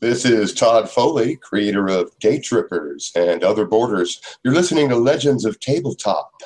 This is Todd Foley, creator of Day Trippers and Other Borders. You're listening to Legends of Tabletop.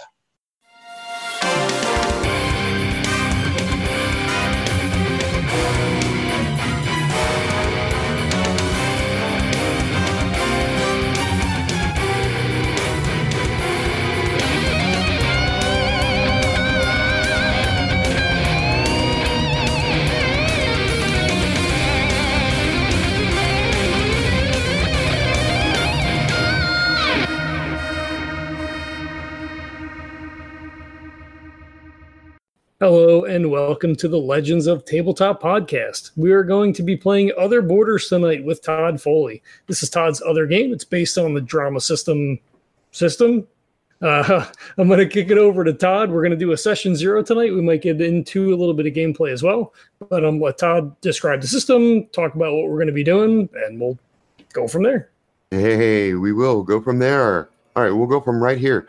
Hello and welcome to the Legends of Tabletop podcast. We are going to be playing Other Borders tonight with Todd Foley. This is Todd's other game. It's based on the drama system system. Uh, I'm going to kick it over to Todd. We're going to do a session zero tonight. We might get into a little bit of gameplay as well, but I'm um, let Todd describe the system, talk about what we're going to be doing, and we'll go from there. Hey, we will go from there. All right, we'll go from right here.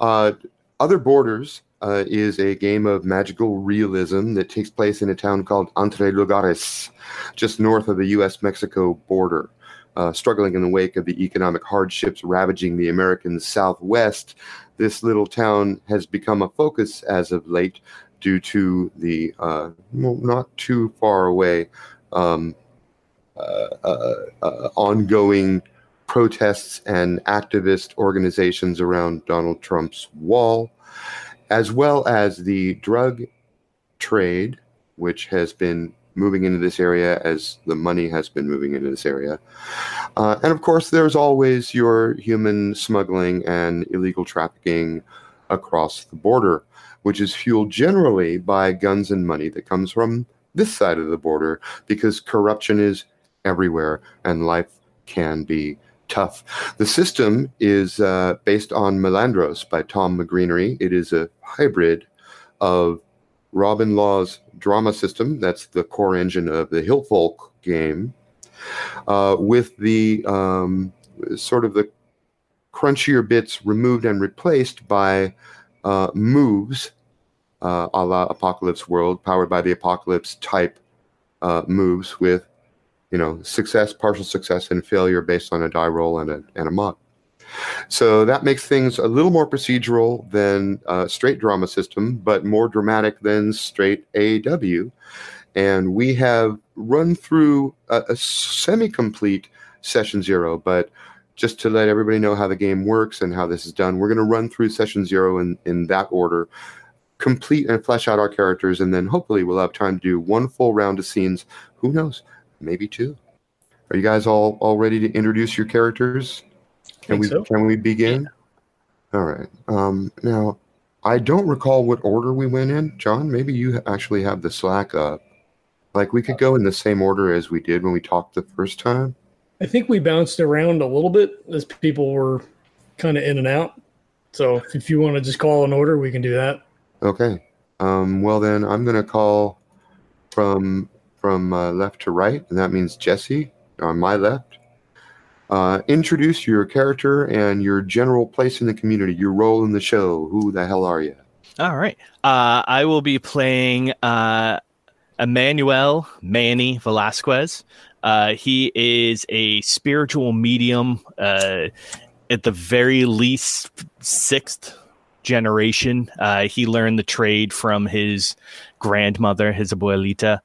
Uh, Other Borders uh, is a game of magical realism that takes place in a town called Entre Lugares, just north of the U.S. Mexico border. Uh, struggling in the wake of the economic hardships ravaging the American Southwest, this little town has become a focus as of late due to the uh, not too far away um, uh, uh, ongoing protests and activist organizations around Donald Trump's wall as well as the drug trade, which has been moving into this area as the money has been moving into this area. Uh, and of course, there's always your human smuggling and illegal trafficking across the border, which is fueled generally by guns and money that comes from this side of the border because corruption is everywhere and life can be tough. The system is uh, based on Malandros by Tom McGrenery. It is a hybrid of Robin Laws' drama system, that's the core engine of the Hillfolk game, uh, with the um, sort of the crunchier bits removed and replaced by uh, moves uh, a la Apocalypse World, powered by the Apocalypse type uh, moves with you know, success, partial success, and failure based on a die roll and a, and a mod. So that makes things a little more procedural than a straight drama system, but more dramatic than straight AW. And we have run through a, a semi complete session zero, but just to let everybody know how the game works and how this is done, we're going to run through session zero in, in that order, complete and flesh out our characters, and then hopefully we'll have time to do one full round of scenes. Who knows? Maybe two. Are you guys all all ready to introduce your characters? Can we so. can we begin? Yeah. All right. Um, now, I don't recall what order we went in. John, maybe you actually have the Slack up. Like we could go in the same order as we did when we talked the first time. I think we bounced around a little bit as people were kind of in and out. So if you want to just call an order, we can do that. Okay. Um, well, then I'm going to call from from uh, left to right, and that means Jesse on my left. Uh, introduce your character and your general place in the community, your role in the show. Who the hell are you? All right. Uh, I will be playing uh, Emmanuel Manny Velasquez. Uh, he is a spiritual medium, uh, at the very least, sixth generation. Uh, he learned the trade from his grandmother, his abuelita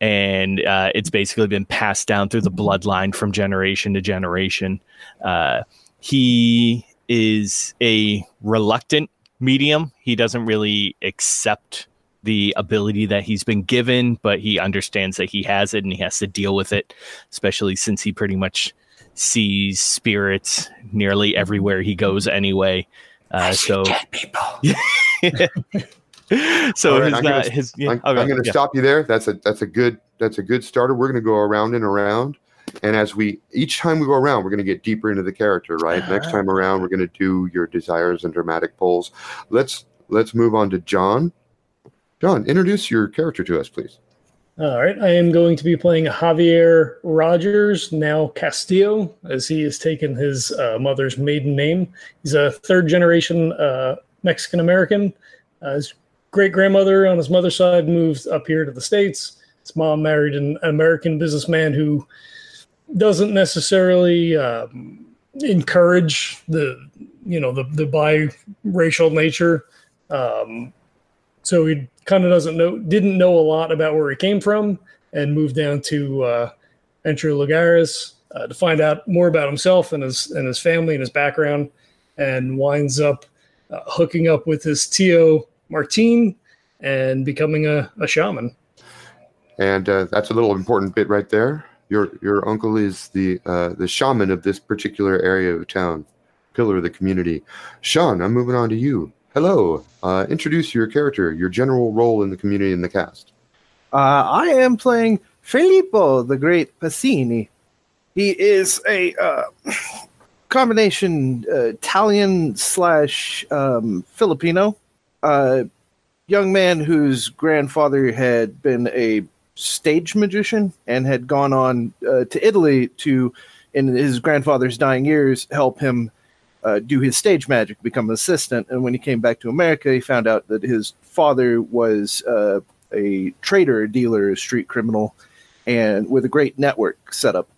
and uh, it's basically been passed down through the bloodline from generation to generation. Uh, he is a reluctant medium. He doesn't really accept the ability that he's been given, but he understands that he has it and he has to deal with it, especially since he pretty much sees spirits nearly everywhere he goes anyway. Uh, so people. so right, his, I'm gonna, his yeah, I'm, okay, I'm going to yeah. stop you there. That's a that's a good that's a good starter. We're going to go around and around, and as we each time we go around, we're going to get deeper into the character. Right. Uh-huh. Next time around, we're going to do your desires and dramatic poles. Let's let's move on to John. John, introduce your character to us, please. All right, I am going to be playing Javier Rogers, now Castillo, as he has taken his uh, mother's maiden name. He's a third generation uh, Mexican American. Uh, his great grandmother on his mother's side moved up here to the States. His mom married an American businessman who doesn't necessarily um, encourage the you know the the biracial nature. Um, so he kind of doesn't know, didn't know a lot about where he came from, and moved down to uh, Entre Lugares uh, to find out more about himself and his and his family and his background, and winds up uh, hooking up with his Tio Martin and becoming a, a shaman. And uh, that's a little important bit right there. Your your uncle is the uh, the shaman of this particular area of town, pillar of the community. Sean, I'm moving on to you. Hello. Uh, introduce your character, your general role in the community and the cast. Uh, I am playing Filippo, the Great Passini. He is a uh, combination uh, Italian slash um, Filipino uh, young man whose grandfather had been a stage magician and had gone on uh, to Italy to, in his grandfather's dying years, help him uh, do his stage magic, become an assistant. And when he came back to America, he found out that his father was uh, a trader, a dealer, a street criminal, and with a great network set up.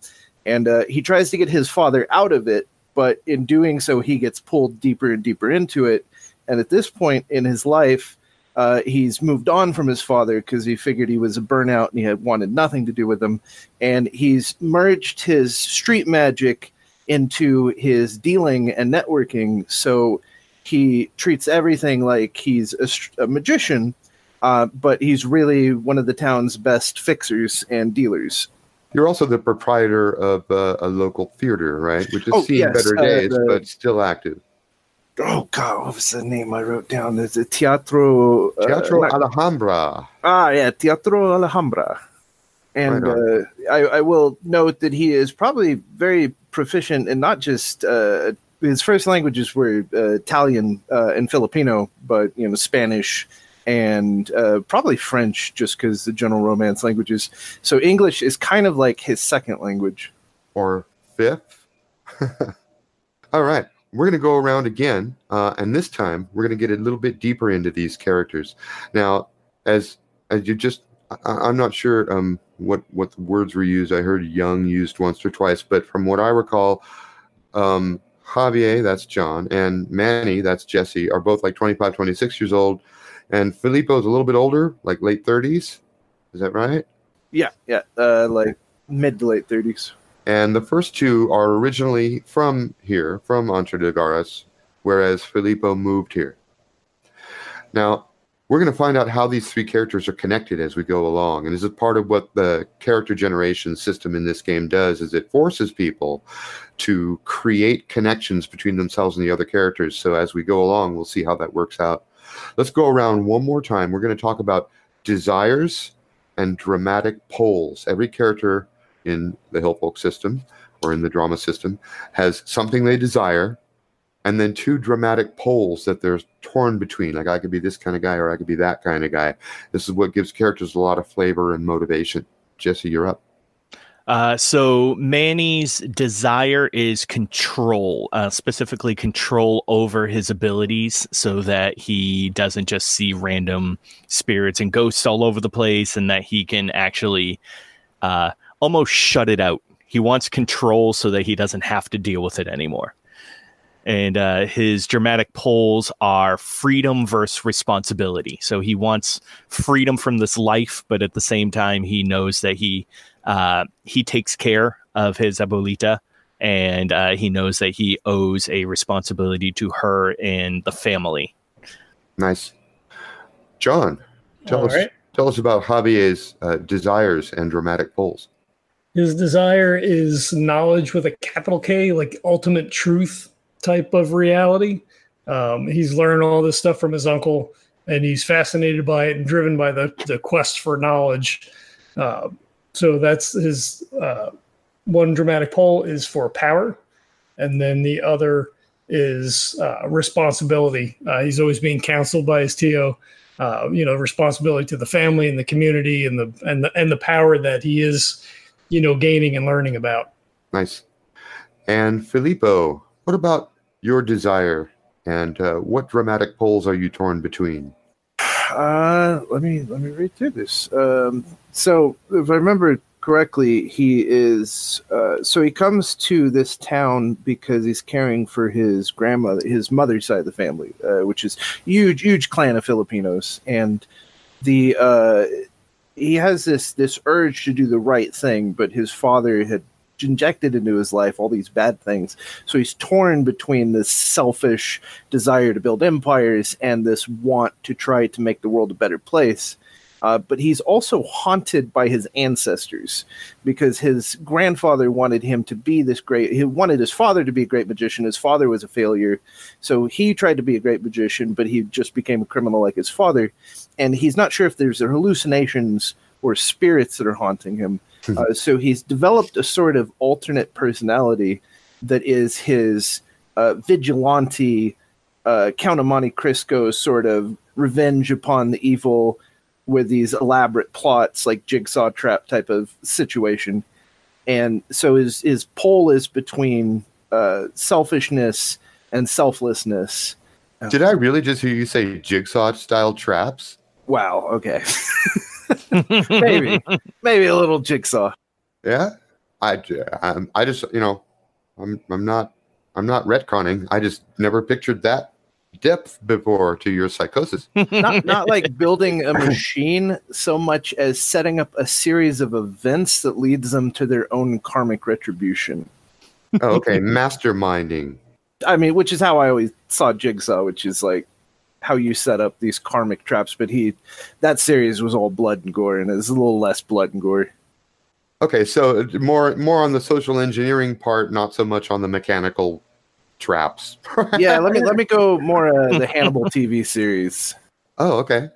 And uh, he tries to get his father out of it, but in doing so, he gets pulled deeper and deeper into it. And at this point in his life, uh, he's moved on from his father because he figured he was a burnout and he had wanted nothing to do with him. And he's merged his street magic into his dealing and networking. So he treats everything like he's a, a magician, uh, but he's really one of the town's best fixers and dealers. You're also the proprietor of uh, a local theater, right? Which has Oh, seen yes, better days, the- but still active. Oh God, what was the name I wrote down? There's a Teatro. uh, Teatro not- Alhambra. Ah, yeah, Teatro Alhambra. And Right uh, I, I will note that he is probably very proficient in not just uh, his first languages were uh, Italian uh, and Filipino, but you know Spanish and uh, probably French, just because the general Romance languages. So English is kind of like his second language. or fifth. All right, we're going to go around again, uh, and this time we're going to get a little bit deeper into these characters. Now, as as you just, I, I'm not sure um, what what the words were used. I heard "young" used once or twice, but from what I recall, um, Javier, that's John, and Manny, that's Jesse, are both like 25, 26 years old, and Filippo's a little bit older, like late 30s. Is that right? Yeah, yeah, uh, like mid to late thirties. And the first two are originally from here, from Entre Lugares, whereas Filippo moved here. Now, we're going to find out how these three characters are connected as we go along. And this is part of what the character generation system in this game does is it forces people to create connections between themselves and the other characters. So as we go along, we'll see how that works out. Let's go around one more time. We're going to talk about desires and dramatic poles. Every character in the Hillfolk system or in the drama system has something they desire and then two dramatic poles that they're torn between. Like I could be this kind of guy or I could be that kind of guy. This is what gives characters a lot of flavor and motivation. Jesse, you're up. Uh, so Manny's desire is control, uh, specifically control over his abilities, so that he doesn't just see random spirits and ghosts all over the place, and that he can actually uh, almost shut it out. He wants control so that he doesn't have to deal with it anymore. And uh, his dramatic poles are freedom versus responsibility. So he wants freedom from this life, but at the same time, he knows that he uh, he takes care of his abuelita and uh, he knows that he owes a responsibility to her and the family. Nice. John, tell All us right. tell us about Javier's uh, desires and dramatic poles. His desire is knowledge with a capital K, like ultimate truth type of reality. Um, he's learned all this stuff from his uncle, and he's fascinated by it and driven by the, the quest for knowledge. Uh, so that's his uh, one dramatic pole is for power, and then the other is uh, responsibility. Uh, he's always being counseled by his Tio. Uh, you know, responsibility to the family and the community, and the and the and the power that he is you know, gaining and learning about. Nice. And Filippo, what about your desire and uh, what dramatic poles are you torn between? Uh, let me let me read through this. Um, so if I remember correctly, he is. Uh, so he comes to this town because he's caring for his grandmother, his mother's side of the family, uh, which is huge, huge clan of Filipinos, and the uh, he has this this urge to do the right thing, but his father had injected into his life all these bad things. So he's torn between this selfish desire to build empires and this want to try to make the world a better place. Uh, but he's also haunted by his ancestors because his grandfather wanted him to be this great. He wanted his father to be a great magician. His father was a failure. So he tried to be a great magician, but he just became a criminal like his father. And he's not sure if there's hallucinations or spirits that are haunting him. Uh, so he's developed a sort of alternate personality that is his uh, vigilante, uh, Count of Monte Cristo sort of revenge upon the evil with these elaborate plots like jigsaw trap type of situation. And so his, his pole is between uh, selfishness and selflessness. Did I really just hear you say jigsaw style traps? Wow, okay. maybe maybe a little jigsaw Yeah, I, I, I just you know, I'm I'm not I'm not retconning. I just never pictured that depth before to your psychosis. not not like building a machine so much as setting up a series of events that leads them to their own karmic retribution oh, okay, masterminding. i mean which is how i always saw jigsaw which is like how you set up these karmic traps but he that series was all blood and gore and it's a little less blood and gore Okay, so more more on the social engineering part, not so much on the mechanical traps. yeah let me let me go more uh, the hannibal tv series Oh, okay.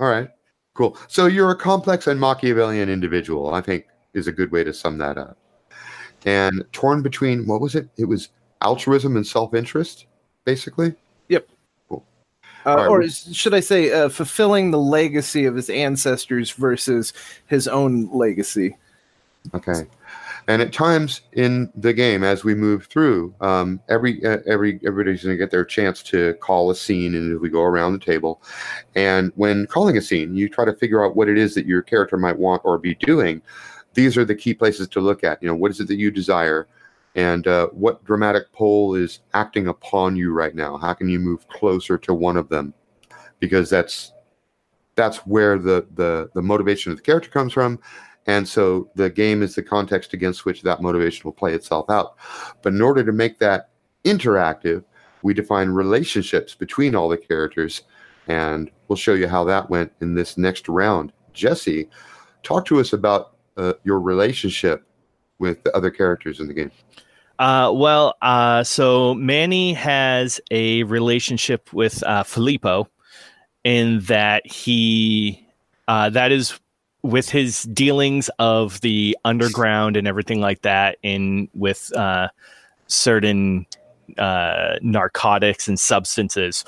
All right. Cool. So you're a complex and Machiavellian individual, I think is a good way to sum that up. And torn between what was it? It was altruism and self-interest, basically. Uh, All right, or should I say, uh, fulfilling the legacy of his ancestors versus his own legacy? Okay. And at times in the game, as we move through, um, every uh, every everybody's going to get their chance to call a scene, and we go around the table. And when calling a scene, you try to figure out what it is that your character might want or be doing. These are the key places to look at. You know, what is it that you desire, and uh, what dramatic pole is acting upon you right now? How can you move closer to one of them? Because that's that's where the the the motivation of the character comes from and so the game is the context against which that motivation will play itself out. But in order to make that interactive, we define relationships between all the characters. And we'll show you how that went in this next round. Jesse, talk to us about uh, your relationship with the other characters in the game. Uh, well, uh, so Manny has a relationship with uh, Filippo in that he, uh, that is with his dealings of the underground and everything like that, in with uh, certain uh, narcotics and substances.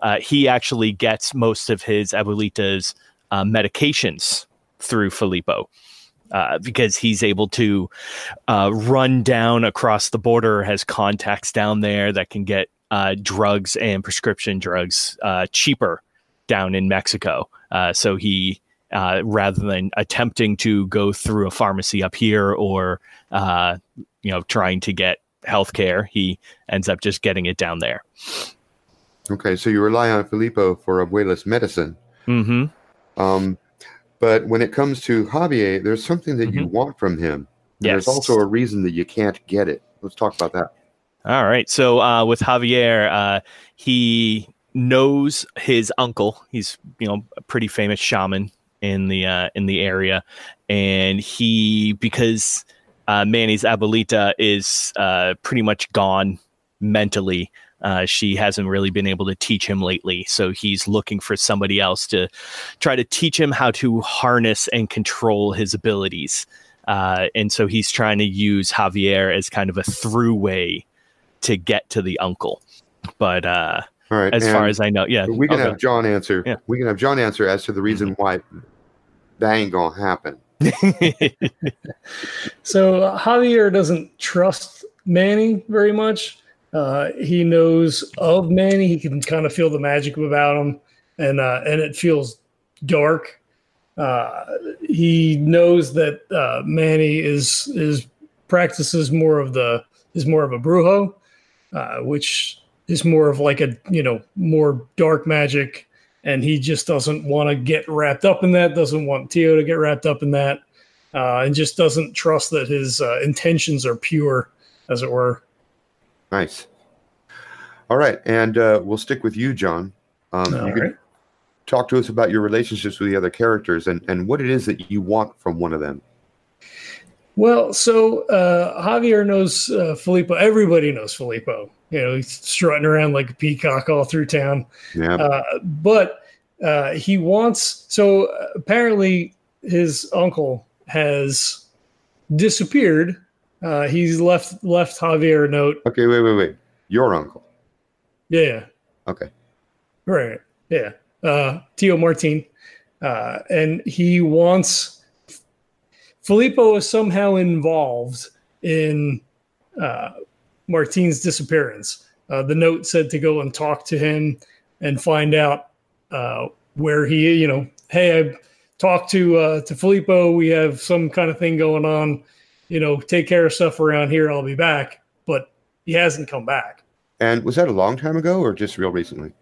Uh, he actually gets most of his abuelita's uh, medications through Filippo. Uh, because he's able to uh, run down across the border, has contacts down there that can get drugs and prescription drugs cheaper down in Mexico. Uh, so he, uh, rather than attempting to go through a pharmacy up here or, uh, you know, trying to get healthcare, he ends up just getting it down there. Okay, so you rely on Filippo for abuela's medicine. hmm Um, but when it comes to Javier, there's something that you want from him. And There's also a reason that you can't get it. Let's talk about that. All right. So uh, with Javier, uh, he knows his uncle. He's you know a pretty famous shaman in the uh, in the area, and he because uh, Manny's abuelita is uh, pretty much gone mentally. Uh, she hasn't really been able to teach him lately, so he's looking for somebody else to try to teach him how to harness and control his abilities. Uh, and so he's trying to use Javier as kind of a throughway to get to the uncle. But uh, All right. as far as I know, yeah, we can okay. have John answer. Yeah. Mm-hmm. We can have John answer as to the reason why that ain't gonna happen. So uh, Javier doesn't trust Manny very much. Uh, he knows of Manny. He can kind of feel the magic about him, and uh, and it feels dark. Uh, he knows that uh, Manny is is practices more of the is more of a brujo, uh, which is more of like a you know more dark magic, and he just doesn't want to get wrapped up in that. Doesn't want Tio to get wrapped up in that, uh, and just doesn't trust that his uh, intentions are pure, as it were. Nice. All right, and uh, we'll stick with you, John. Um, All you right. talk to us about your relationships with the other characters and, and what it is that you want from one of them. Well, so uh, Javier knows uh, Filippo. Everybody knows Filippo. You know, he's strutting around like a peacock all through town. Yeah. Uh, but uh, he wants. So uh, apparently, his uncle has disappeared. Uh, he's left left Javier a note. okay, wait, wait, wait. Your uncle. Yeah, Okay. right. Yeah, uh, Tio Martin, uh, and he wants. Filippo is somehow involved in uh, Martin's disappearance. Uh, the note said to go and talk to him and find out uh, where he, you know, hey, I talked to uh, to Filippo. We have some kind of thing going on. You know, take care of stuff around here. I'll be back. But he hasn't come back. And was that a long time ago or just real recently?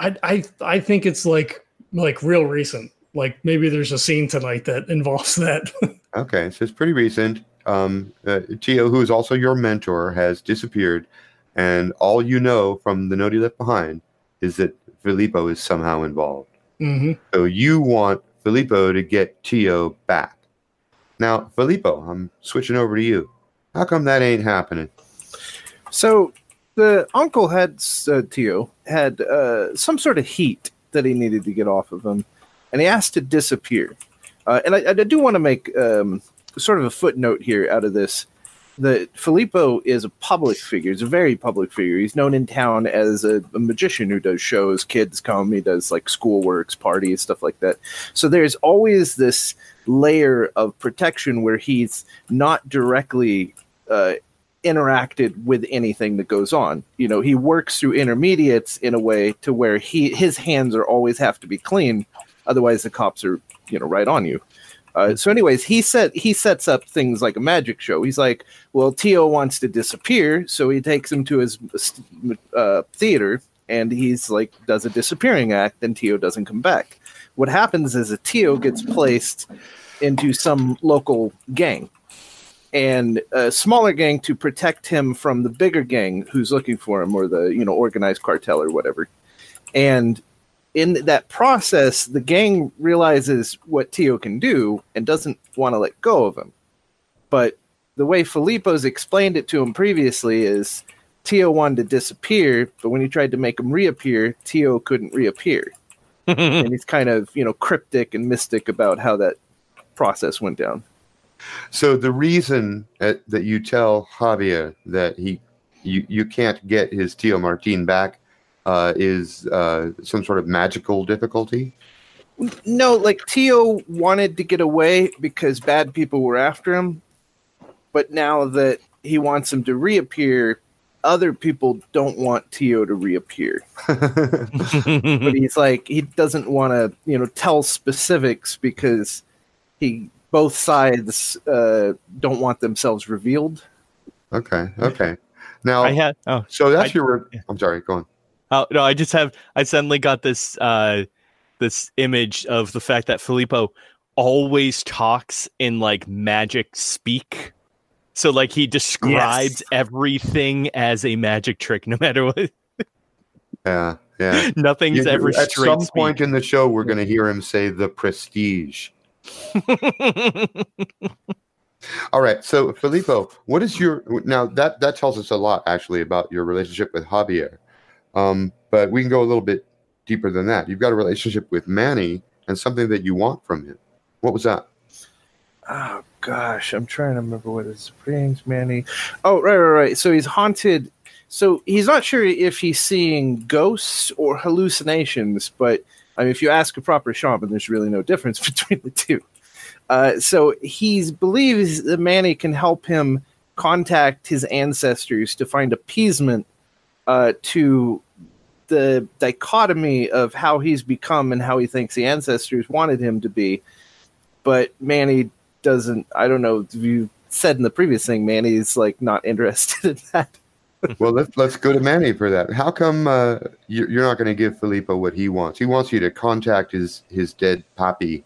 I I I think it's like like real recent. Like maybe there's a scene tonight that involves that. Okay, so it's pretty recent. Um, uh, Tio, who is also your mentor, has disappeared, and all you know from the note he left behind is that Filippo is somehow involved. hmm So you want Filippo to get Tio back. Now, Filippo, I'm switching over to you. How come that ain't happening? So the uncle had uh, Tio had uh, some sort of heat that he needed to get off of him, and he asked to disappear. Uh, and I, I do want to make um, sort of a footnote here out of this. That Filippo is a public figure. He's a very public figure. He's known in town as a, a magician who does shows. Kids come. He does like school works, parties, stuff like that. So there's always this layer of protection where he's not directly uh, interacted with anything that goes on. You know, he works through intermediates in a way to where he his hands are always have to be clean, otherwise the cops are you know right on you. Uh, so, anyways, he set he sets up things like a magic show. He's like, well, Tio wants to disappear, so he takes him to his uh, theater, and he's like does a disappearing act, and Tio doesn't come back. What happens is a Tio gets placed into some local gang and a smaller gang to protect him from the bigger gang who's looking for him or the you know organized cartel or whatever and in that process the gang realizes what tio can do and doesn't want to let go of him. But the way filippo's explained it to him previously is tio wanted to disappear but when he tried to make him reappear tio couldn't reappear. And he's kind of you know cryptic and mystic about how that process went down. So the reason that, that you tell Javier that he you, you can't get his Tio Martin back uh, is uh, some sort of magical difficulty. No, like Tio wanted to get away because bad people were after him, but now that he wants him to reappear, other people don't want Tio to reappear. But he's like he doesn't want to, you know, tell specifics because he both sides uh, don't want themselves revealed. okay, okay. Now, I had oh so that's I- your. yeah. I'm sorry. Go on. Oh no, I just have I suddenly got this uh this image of the fact that Filippo always talks in like magic speak. So like he describes everything as a magic trick, no matter what. Yeah, yeah. Nothing's You- ever at straight some speak. point in the show, we're going to hear him say the prestige. All right. So, Filippo, what is your now that that tells us a lot actually about your relationship with Javier. Um, but we can go a little bit deeper than that. You've got a relationship with Manny and something that you want from him. What was that? Oh gosh, I'm trying to remember what his brings Manny. Oh right, right, right. So he's haunted. So he's not sure if he's seeing ghosts or hallucinations, but I mean, if you ask a proper shaman, there's really no difference between the two. Uh, so he believes that Manny can help him contact his ancestors to find appeasement uh, to the dichotomy of how he's become and how he thinks the ancestors wanted him to be but Manny doesn't. I don't know. You said in the previous thing, Manny's like not interested in that. well, let's let's go to Manny for that. How come uh, you're, you're not going to give Filippo what he wants? He wants you to contact his his dead poppy.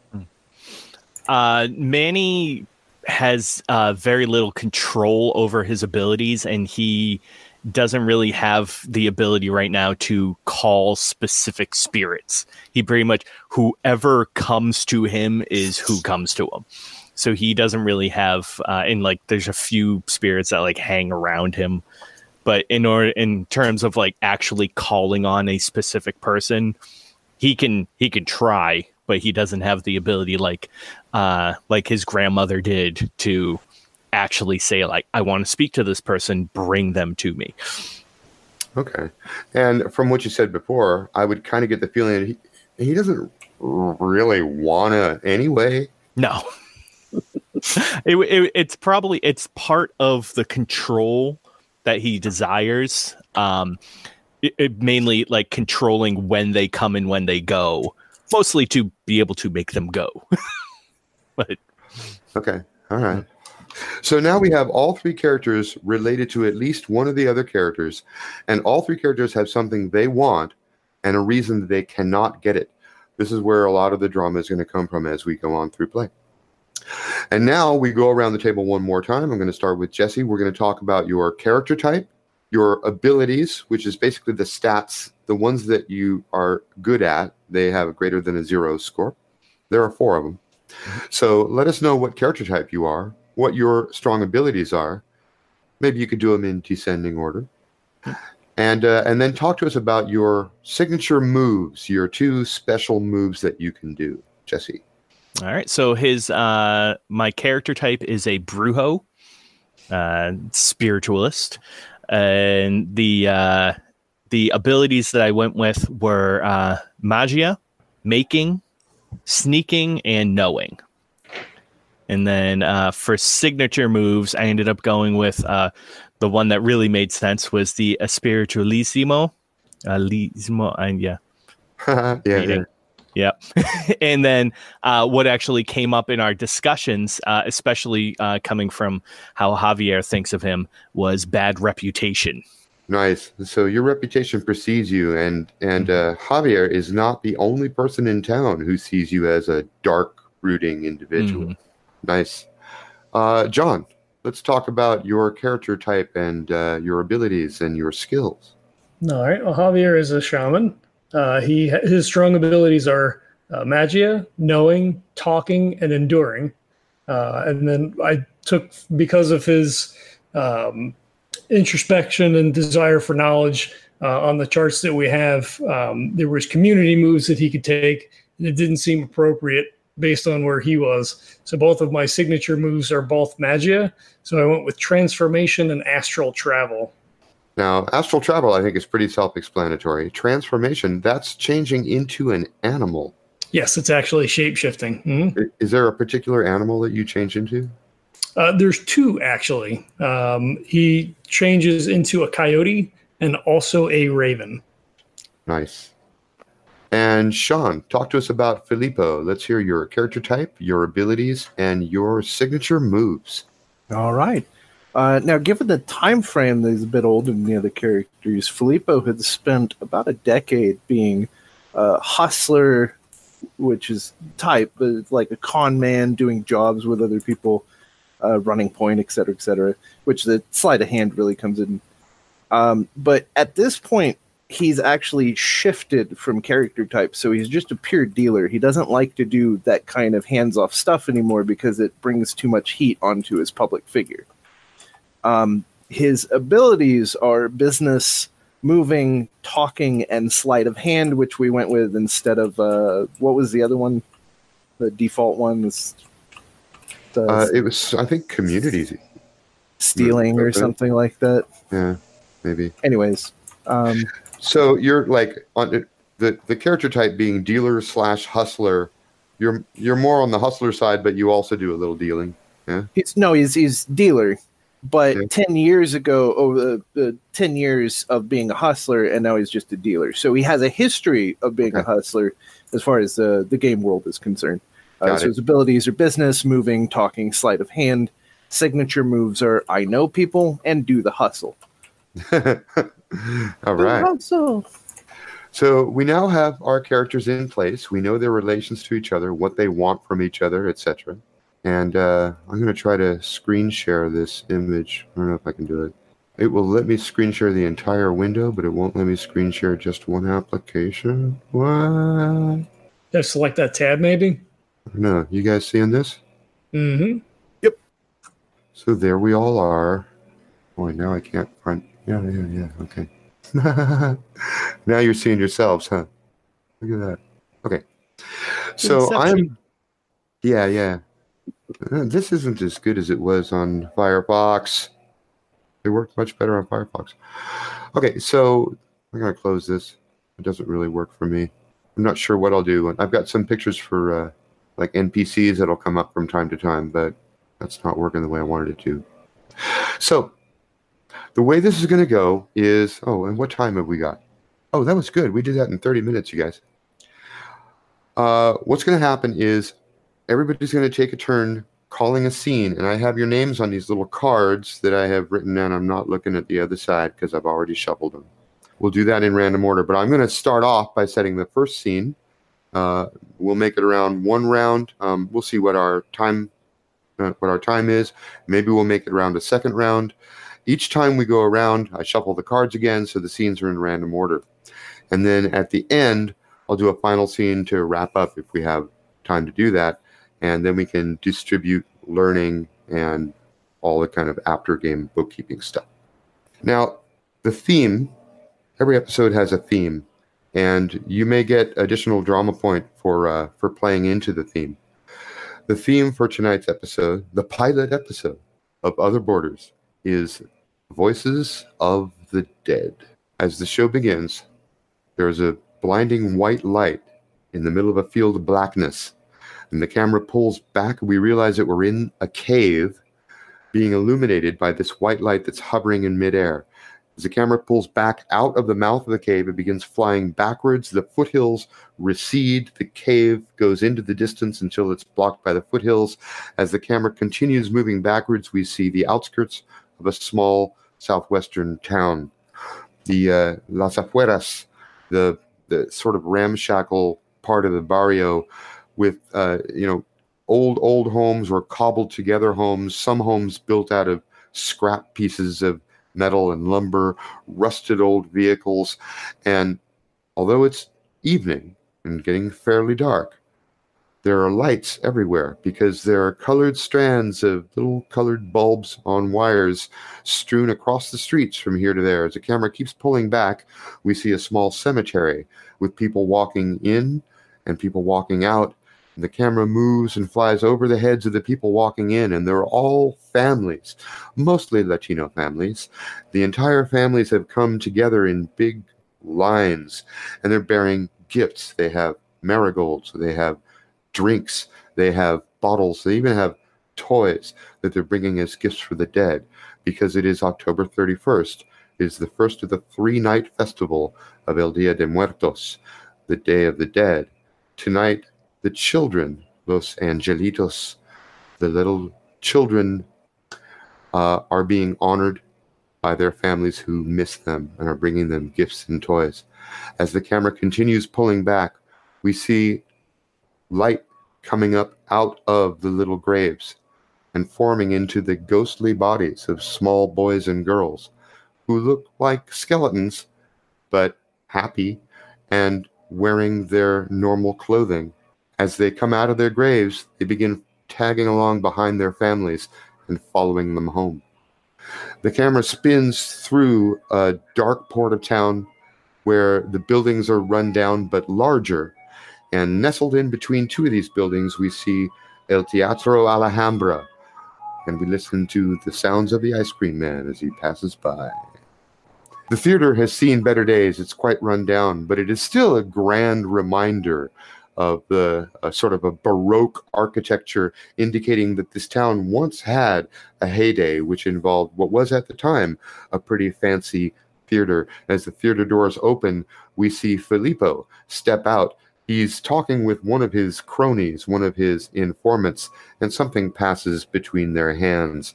Uh, Manny has uh, very little control over his abilities, and he doesn't really have the ability right now to call specific spirits. He pretty much whoever comes to him is who comes to him. So he doesn't really have, uh, and like there's a few spirits that like hang around him, but in order in terms of like actually calling on a specific person, he can he can try, but he doesn't have the ability like uh like his grandmother did to actually say like I want to speak to this person, bring them to me. Okay. And from what you said before, I would kind of get the feeling that he, he doesn't really want to anyway. No. it, it, it's probably it's part of the control that he desires. Um, it, it mainly like controlling when they come and when they go, mostly to be able to make them go. but Okay. All right. So now we have all three characters related to at least one of the other characters, and all three characters have something they want and a reason that they cannot get it. This is where a lot of the drama is going to come from as we go on through play. And now we go around the table one more time. I'm going to start with Jesse. We're going to talk about your character type, your abilities, which is basically the stats, the ones that you are good at. They have a greater than a zero score. There are four of them. So let us know what character type you are, what your strong abilities are. Maybe you could do them in descending order. And uh, and then talk to us about your signature moves, your two special moves that you can do, Jesse. All right. So his uh my character type is a brujo, uh spiritualist. And the uh the abilities that I went with were uh magia, making, sneaking, and knowing. And then uh for signature moves, I ended up going with uh the one that really made sense was the espiritualissimo. Uh, lismo, and yeah, yeah, yeah. Yep. and then uh, what actually came up in our discussions, uh, especially uh, coming from how Javier thinks of him, was bad reputation. Nice. So your reputation precedes you, and and uh, Javier is not the only person in town who sees you as a dark, brooding individual. Mhm. Nice. Uh, John, let's talk about your character type and uh, your abilities and your skills. All right. Well, Javier is a shaman. Uh, he his strong abilities are uh, magia, knowing, talking, and enduring. Uh, and then I took because of his um, introspection and desire for knowledge uh, on the charts that we have. Um, there was community moves that he could take, and it didn't seem appropriate based on where he was. So both of my signature moves are both magia. So I went with transformation and astral travel. Now, astral travel, I think, is pretty self-explanatory. Transformation, that's changing into an animal. Yes, it's actually shape shifting. Mhm. Is there a particular animal that you change into? Uh, there's two actually. Um, he changes into a coyote and also a raven. Nice. And Sean, talk to us about Filippo. Let's hear your character type, your abilities, and your signature moves. All right. Uh, now, given the time frame that he's a bit older than the other characters, Filippo had spent about a decade being a hustler, which is type, but like a con man doing jobs with other people, uh, running point, et cetera, et cetera, which the sleight of hand really comes in. Um, but at this point, he's actually shifted from character type. So he's just a pure dealer. He doesn't like to do that kind of hands off stuff anymore because it brings too much heat onto his public figure. Um, his abilities are business, moving, talking, and sleight of hand, which we went with instead of uh, what was the other one? The default one was the Uh, it was, I think, communities. stealing or something like that. Yeah, maybe. Anyways, um, So you're like on the the character type being dealer slash hustler. You're you're more on the hustler side, but you also do a little dealing. He's no, he's he's dealer, but Yeah. ten years ago, over the, the ten years of being a hustler, and now he's just a dealer. So he has a history of being a hustler as far as the the game world is concerned. Uh, so it. his abilities are business, moving, talking, sleight of hand. Signature moves are I know people and do the hustle. All right. hustle. So we now have our characters in place. We know their relations to each other, what they want from each other, etc. And uh, I'm going to try to screen share this image. I don't know if I can do it. It will let me screen share the entire window, but it won't let me screen share just one application. What? Just select that tab, maybe. No, you guys seeing this? Mm-hmm. Yep. So there we all are. Boy, now I can't find. Yeah, yeah, yeah. Okay. now you're seeing yourselves, huh? Look at that. Okay. So I'm. Yeah, yeah. Uh, This isn't as good as it was on Firefox. It worked much better on Firefox. Okay, so I'm gonna close this. It doesn't really work for me. I'm not sure what I'll do. I've got some pictures for uh, like NPCs that'll come up from time to time, but that's not working the way I wanted it to. So the way this is going to go is oh, and what time have we got? Oh, that was good. We did that in 30 minutes, you guys. Uh, what's going to happen is everybody's going to take a turn calling a scene, and I have your names on these little cards that I have written down. I'm not looking at the other side because I've already shuffled them. We'll do that in random order, but I'm going to start off by setting the first scene. Uh, we'll make it around one round. Um, we'll see what our time uh, what our time is. Maybe we'll make it around a second round. Each time we go around, I shuffle the cards again so the scenes are in random order. And then at the end, I'll do a final scene to wrap up if we have time to do that. And then we can distribute learning and all the kind of after game bookkeeping stuff. Now, the theme, every episode has a theme, and you may get additional drama point for uh, for playing into the theme. The theme for tonight's episode, the pilot episode of Other Borders, is Voices of the Dead. As the show begins, there is a blinding white light in the middle of a field of blackness, and the camera pulls back, and we realize that we're in a cave being illuminated by this white light that's hovering in midair. As the camera pulls back out of the mouth of the cave, it begins flying backwards. The foothills recede. The cave goes into the distance until it's blocked by the foothills. As the camera continues moving backwards, we see the outskirts of a small southwestern town. The uh, Las Afueras, the, the sort of ramshackle part of the barrio with, uh, you know, old, old homes or cobbled together homes, some homes built out of scrap pieces of metal and lumber, rusted old vehicles. And although it's evening and getting fairly dark, there are lights everywhere because there are colored strands of little colored bulbs on wires strewn across the streets from here to there. As the camera keeps pulling back, we see a small cemetery with people walking in and people walking out. And the camera moves and flies over the heads of the people walking in, and they're all families, mostly Latino families. The entire families have come together in big lines, and they're bearing gifts. They have marigolds, they have drinks, they have bottles, they even have toys that they're bringing as gifts for the dead because it is October 31st. It is the first of the three night festival of El Dia de Muertos, the Day of the Dead. Tonight, the children, los angelitos, the little children, uh, are being honored by their families who miss them and are bringing them gifts and toys. As the camera continues pulling back, we see light coming up out of the little graves and forming into the ghostly bodies of small boys and girls who look like skeletons but happy and wearing their normal clothing. As they come out of their graves, they begin tagging along behind their families and following them home. The camera spins through a dark port of town where the buildings are run down but larger. And nestled in between two of these buildings, we see El Teatro Alhambra. And we listen to the sounds of the ice cream man as he passes by. The theater has seen better days. It's quite run down, but it is still a grand reminder of the sort of a Baroque architecture, indicating that this town once had a heyday, which involved what was at the time a pretty fancy theater. As the theater doors open, we see Filippo step out He's talking with one of his cronies, one of his informants, and something passes between their hands.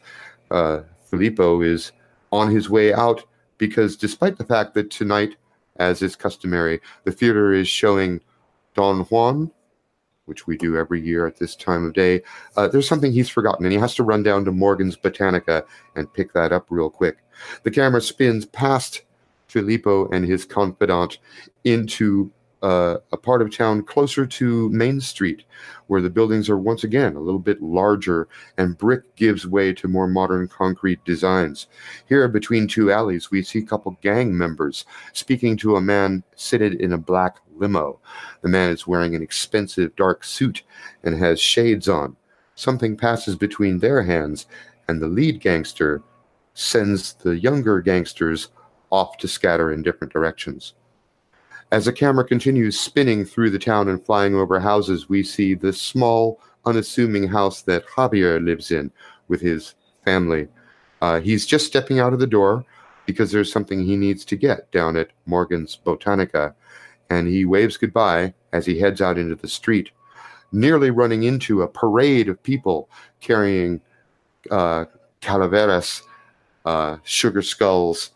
Uh, Filippo is on his way out because, despite the fact that tonight, as is customary, the theater is showing Don Juan, which we do every year at this time of day, uh, there's something he's forgotten, and he has to run down to Morgan's Botanica and pick that up real quick. The camera spins past Filippo and his confidant into uh, a part of town closer to Main Street, where the buildings are once again a little bit larger and brick gives way to more modern concrete designs. Here, between two alleys, we see a couple gang members speaking to a man seated in a black limo. The man is wearing an expensive dark suit and has shades on. Something passes between their hands, and the lead gangster sends the younger gangsters off to scatter in different directions. As the camera continues spinning through the town and flying over houses, we see the small, unassuming house that Javier lives in with his family. Uh, he's just stepping out of the door because there's something he needs to get down at Morgan's Botanica, and he waves goodbye as he heads out into the street, nearly running into a parade of people carrying uh, calaveras, uh, sugar skulls,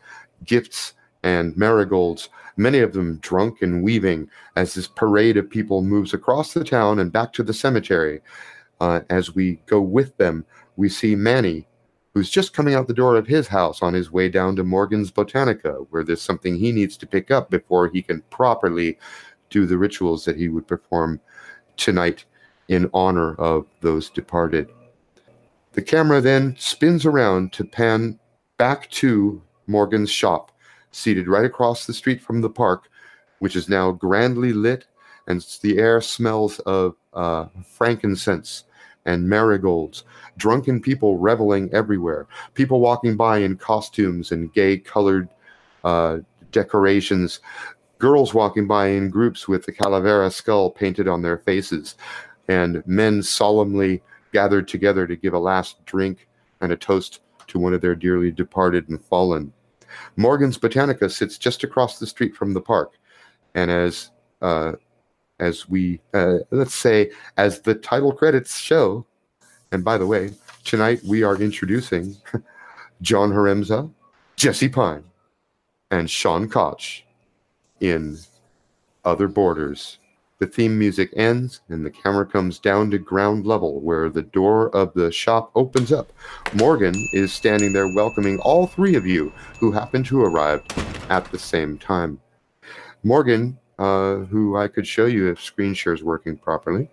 gifts, and marigolds many of them drunk and weaving, as this parade of people moves across the town and back to the cemetery. Uh, as we go with them, we see Manny, who's just coming out the door of his house on his way down to Morgan's Botanica, where there's something he needs to pick up before he can properly do the rituals that he would perform tonight in honor of those departed. The camera then spins around to pan back to Morgan's shop seated right across the street from the park, which is now grandly lit, and the air smells of uh, frankincense and marigolds. Drunken people reveling everywhere. People walking by in costumes and gay colored uh, decorations. Girls walking by in groups with the calavera skull painted on their faces. And men solemnly gathered together to give a last drink and a toast to one of their dearly departed and fallen. Morgan's Botanica sits just across the street from the park, and as uh, as we uh, let's say as the title credits show, and by the way, tonight we are introducing John Haremza, Jesse Pine, and Sean Koch in Other Borders. The theme music ends and the camera comes down to ground level where the door of the shop opens up. Morgan is standing there welcoming all three of you who happen to arrive at the same time. Morgan, uh, who I could show you if screen share is working properly,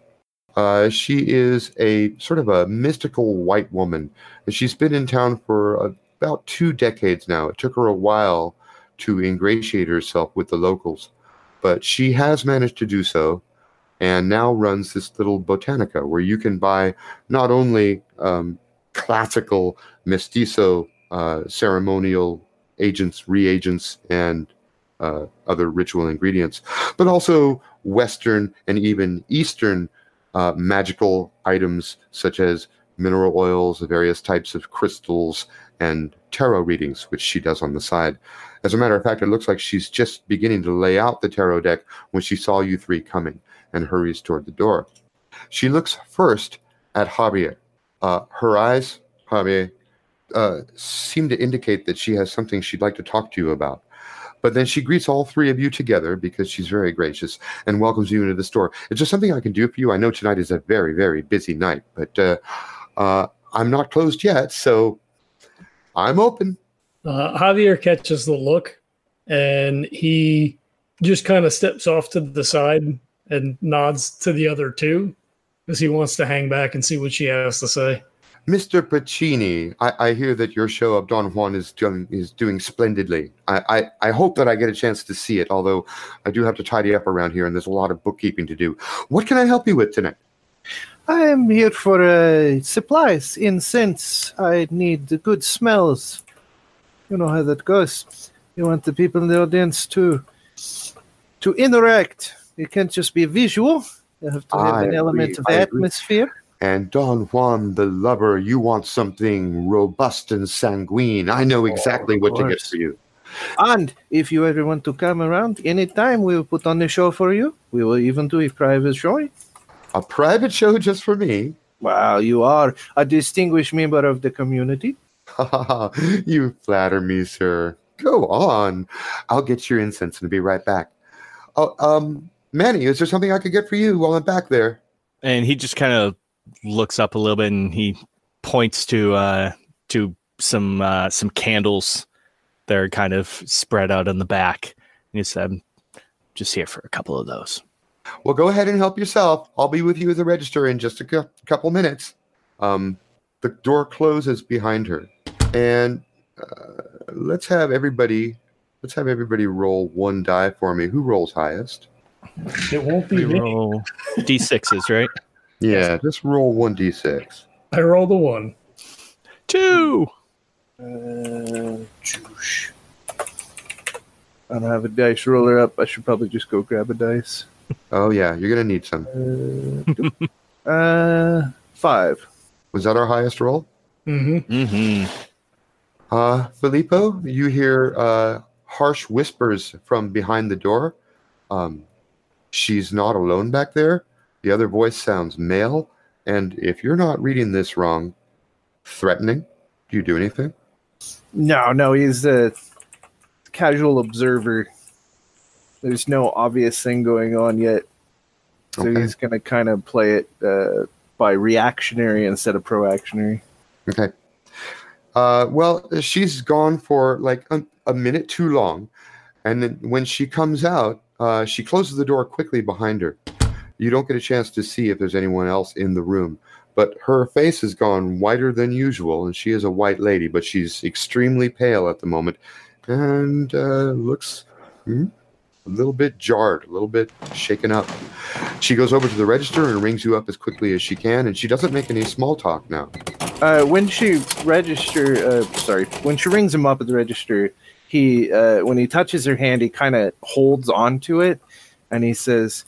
uh, she is a sort of a mystical white woman. She's been in town for about two decades now. It took her a while to ingratiate herself with the locals but she has managed to do so and now runs this little botanica where you can buy not only um, classical mestizo uh, ceremonial agents, reagents, and uh, other ritual ingredients, but also Western and even Eastern uh, magical items such as mineral oils, various types of crystals, and tarot readings, which she does on the side. As a matter of fact, it looks like she's just beginning to lay out the tarot deck when she saw you three coming and hurries toward the door. She looks first at Javier. Uh, her eyes, Javier, uh, seem to indicate that she has something she'd like to talk to you about. But then she greets all three of you together because she's very gracious and welcomes you into the store. It's just something I can do for you? I know tonight is a very, very busy night, but uh, uh I'm not closed yet, so I'm open. Uh, Javier catches the look and he just kind of steps off to the side and nods to the other two because he wants to hang back and see what she has to say. Mr. Pacini, I, I, hear that your show of Don Juan is doing is doing splendidly. I, I, I, hope that I get a chance to see it, although I do have to tidy up around here and there's a lot of bookkeeping to do. What can I help you with tonight? I am here for uh, supplies, incense. I need good smells. You know how that goes. You want the people in the audience to to interact. It can't just be visual. You have to have I an agree, element of I atmosphere. Agree. And Don Juan, the lover, you want something robust and sanguine. I know exactly oh, what to get for you. And if you ever want to come around anytime, we'll put on a show for you. We will even do a private showing. A private show just for me. Wow, you are a distinguished member of the community. you flatter me, sir. Go on. I'll get your incense and be right back. Oh, um, Manny, is there something I could get for you while I'm back there? And he just kind of looks up a little bit and he points to uh to some uh some candles that are kind of spread out in the back. And he said, just here for a couple of those. Well, go ahead and help yourself. I'll be with you at the register in just a cu- couple minutes. Um, the door closes behind her, and uh, let's have everybody. Let's have everybody roll one die for me. Who rolls highest? It won't be We me. roll d6s, right? Yeah, just roll one d6. I roll the one. Two. Uh. I don't have a dice roller up. I should probably just go grab a dice. Oh yeah, you're gonna need some. Uh, uh five. Was that our highest roll? Mm-hmm. Mm-hmm. Uh, Filippo, you hear uh, harsh whispers from behind the door. Um, she's not alone back there. The other voice sounds male, and if you're not reading this wrong, threatening. Do you do anything? No, no, he's a casual observer. There's no obvious thing going on yet. So Okay. he's going to kind of play it uh, by reactionary instead of proactionary. Okay. Uh, well, she's gone for like a, a minute too long, and then when she comes out, uh, she closes the door quickly behind her. You don't get a chance to see if there's anyone else in the room, but her face has gone whiter than usual, and she is a white lady, but she's extremely pale at the moment, and uh, looks hmm, a little bit jarred, a little bit shaken up. She goes over to the register and rings you up as quickly as she can, and she doesn't make any small talk now. Uh, when she register, uh, sorry, when she rings him up at the register, he uh, when he touches her hand, he kind of holds on to it, and he says,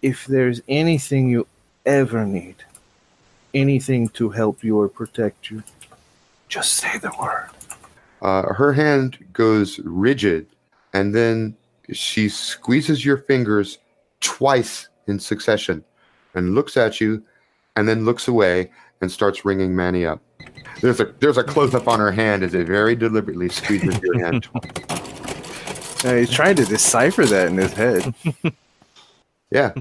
"If there's anything you ever need, anything to help you or protect you, just say the word." Uh, her hand goes rigid, and then she squeezes your fingers twice in succession and looks at you and then looks away and starts ringing Manny up. There's a there's a close up on her hand as it very deliberately squeezes your hand. Uh, he's trying to decipher that in his head. Yeah.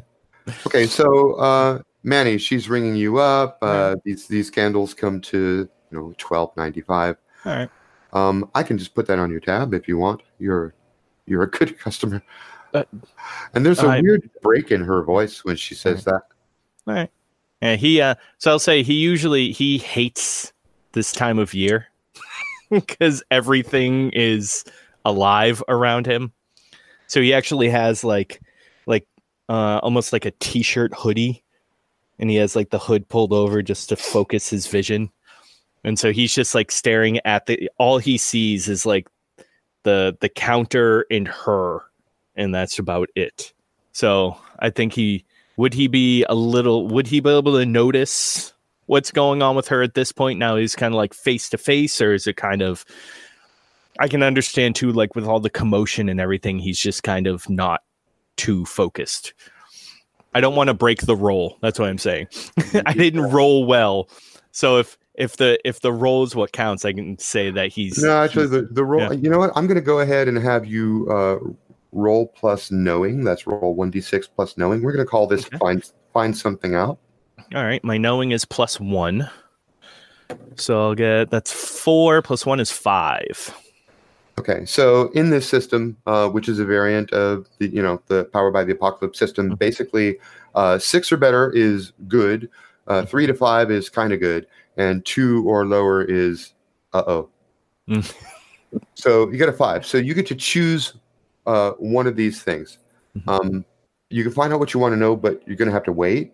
Okay, so uh, Manny, she's ringing you up. Uh, these these candles come to you know twelve ninety five. All right. Um, I can just put that on your tab if you want. You're you're a good customer. Uh, and there's a I- weird break in her voice when she says that. All right. And he uh so I'll say he usually he hates this time of year because everything is alive around him. So he actually has like like uh almost like a t-shirt hoodie and he has like the hood pulled over just to focus his vision. And so he's just like staring at the all he sees is like the the counter and her and that's about it. So I think he would he be a little would he be able to notice what's going on with her at this point now he's kind of like face to face or is it kind of i can understand too like with all the commotion and everything he's just kind of not too focused. I don't want to break the roll that's what i'm saying. I mm-hmm. didn't roll well. So if if the if the roll is what counts i can say that he's No, actually, he's- the, the roll. yeah. You know what? I'm going to go ahead and have you uh, roll plus knowing. That's roll one d6 plus knowing. We're going to call this Okay. find find something out. all right my knowing is plus one so i'll get that's four plus one is five Okay, so in this system, uh, which is a variant of the you know the Powered by the Apocalypse system, Mhm. basically uh, six or better is good, uh, three to five is kind of good, and two or lower is uh oh. Mm. So you get a five. So you get to choose uh, one of these things. Mhm. Um, you can find out what you want to know, but you're going to have to wait,